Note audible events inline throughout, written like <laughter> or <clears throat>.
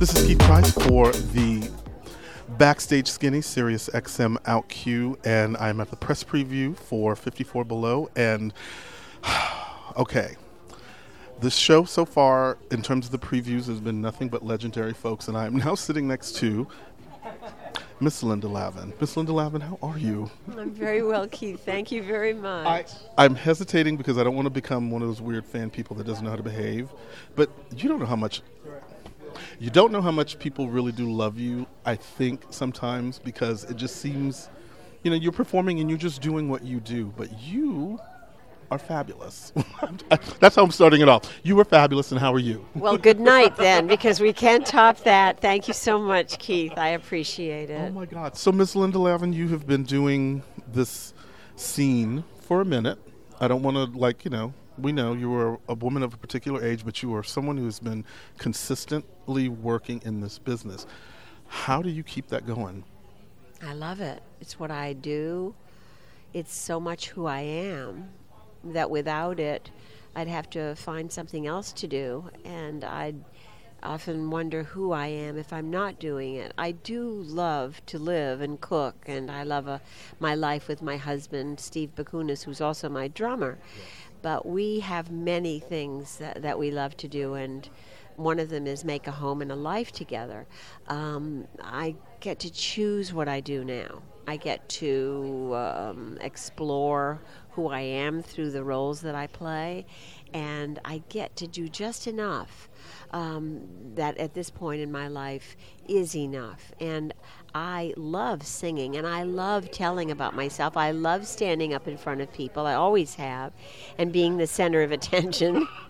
This is Keith Price for the Backstage Skinny Sirius XM Out Q, and I'm at the press preview for 54 Below. And <sighs> okay, this show so far, in terms of the previews, has been nothing but legendary folks, and I am <laughs> now sitting next to Miss Linda Lavin. Miss Linda Lavin, how are you? I'm very well, Keith. Thank you very much. I, I'm hesitating because I don't want to become one of those weird fan people that doesn't know how to behave. But you don't know how much. You don't know how much people really do love you. I think sometimes because it just seems, you know, you're performing and you're just doing what you do. But you are fabulous. <laughs> That's how I'm starting it off. You were fabulous, and how are you? well, good night then, because we can't top that. Thank you so much, Keith. I appreciate it. Oh my God! So, Miss Linda Lavin, you have been doing this scene for a minute. I don't want to like you know. We know you were a woman of a particular age, but you are someone who has been consistently working in this business. How do you keep that going? I love it. It's what I do. It's so much who I am that without it, I'd have to find something else to do. And I'd often wonder who I am if I'm not doing it. I do love to live and cook, and I love a, my life with my husband, Steve Bakunas, who's also my drummer. But we have many things that, that we love to do, and one of them is make a home and a life together. Um, I get to choose what I do now. I get to um, explore who I am through the roles that I play, and I get to do just enough um, that at this point in my life is enough. And I love singing and I love telling about myself. I love standing up in front of people. I always have, and being the center of attention. <laughs>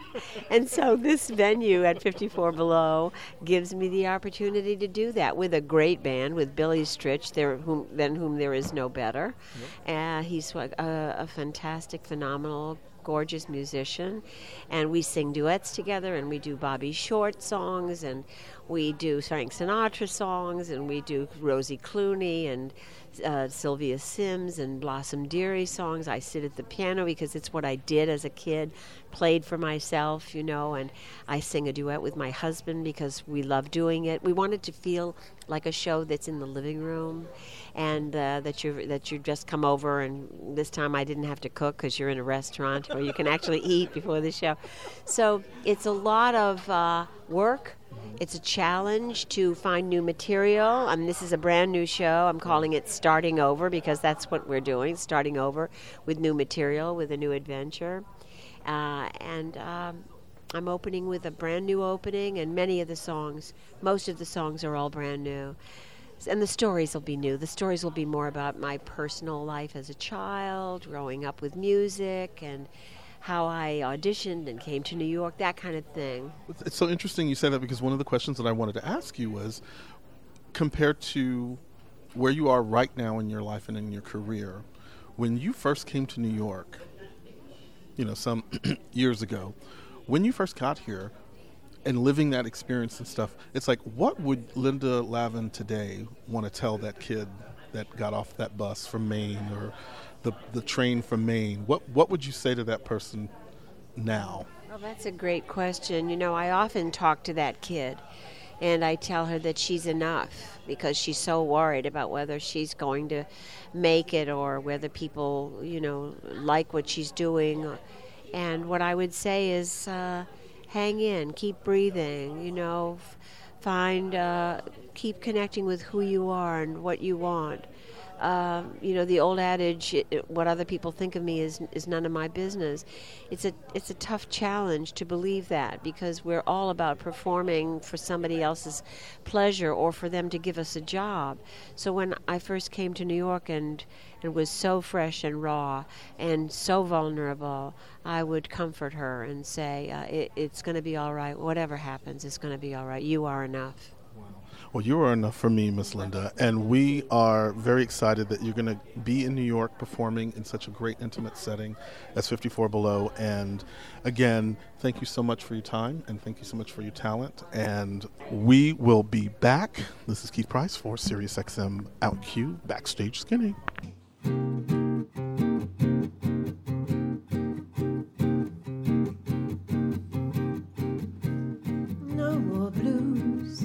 and so this venue at 54 Below gives me the opportunity to do that with a great band, with Billy Stritch, there, whom, than whom there is no better. Uh, he's a, a fantastic, phenomenal gorgeous musician and we sing duets together and we do Bobby Short songs and we do Frank Sinatra songs and we do Rosie Clooney and uh, Sylvia Syms and Blossom Dearie songs. I sit at the piano because it's what I did as a kid, played for myself, you know, and I sing a duet with my husband because we love doing it. We wanted to feel like a show that's in the living room and uh, that you that you just come over and this time I didn't have to cook because you're in a restaurant or you can actually <laughs> eat before the show. So it's a lot of uh, work. It's a challenge to find new material. I mean, this is a brand new show. I'm calling it Starting Over because that's what we're doing, starting over with new material, with a new adventure. Uh, and um, I'm opening with a brand new opening, and many of the songs, most of the songs are all brand new. And the stories will be new. The stories will be more about my personal life as a child, growing up with music, and how I auditioned and came to New York, that kind of thing. It's so interesting you say that because one of the questions that I wanted to ask you was compared to where you are right now in your life and in your career, when you first came to New York, you know, some <clears throat> years ago, when you first got here and living that experience and stuff, it's like, what would Linda Lavin today want to tell that kid that got off that bus from Maine or the, the train from Maine? What, what would you say to that person now? Well, that's a great question. You know, I often talk to that kid and I tell her that she's enough because she's so worried about whether she's going to make it or whether people, you know, like what she's doing. And what I would say is uh, hang in, keep breathing, you know, find, uh, keep connecting with who you are and what you want. Um, you know the old adage, it, it- "What other people think of me is is none of my business." It's a it's a tough challenge to believe that because we're all about performing for somebody else's pleasure or for them to give us a job. So when I first came to New York and and was so fresh and raw and so vulnerable, I would comfort her and say, uh, it, "It's going to be all right. Whatever happens, it's going to be all right. You are enough." Well, you are enough for me, Miss Linda, and we are very excited that you're going to be in New York performing in such a great intimate setting as 54 Below. And again, thank you so much for your time, and thank you so much for your talent. And we will be back. This is Keith Price for SiriusXM Out Q Backstage Skinny. No more blues,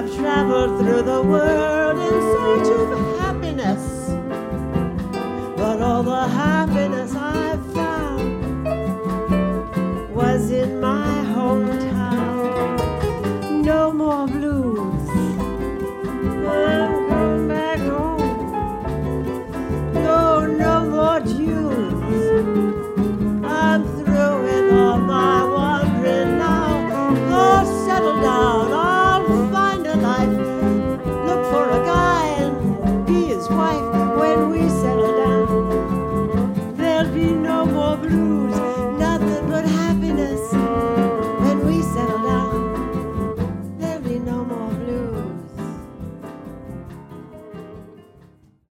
I've traveled through the world in search of happiness. But all the happiness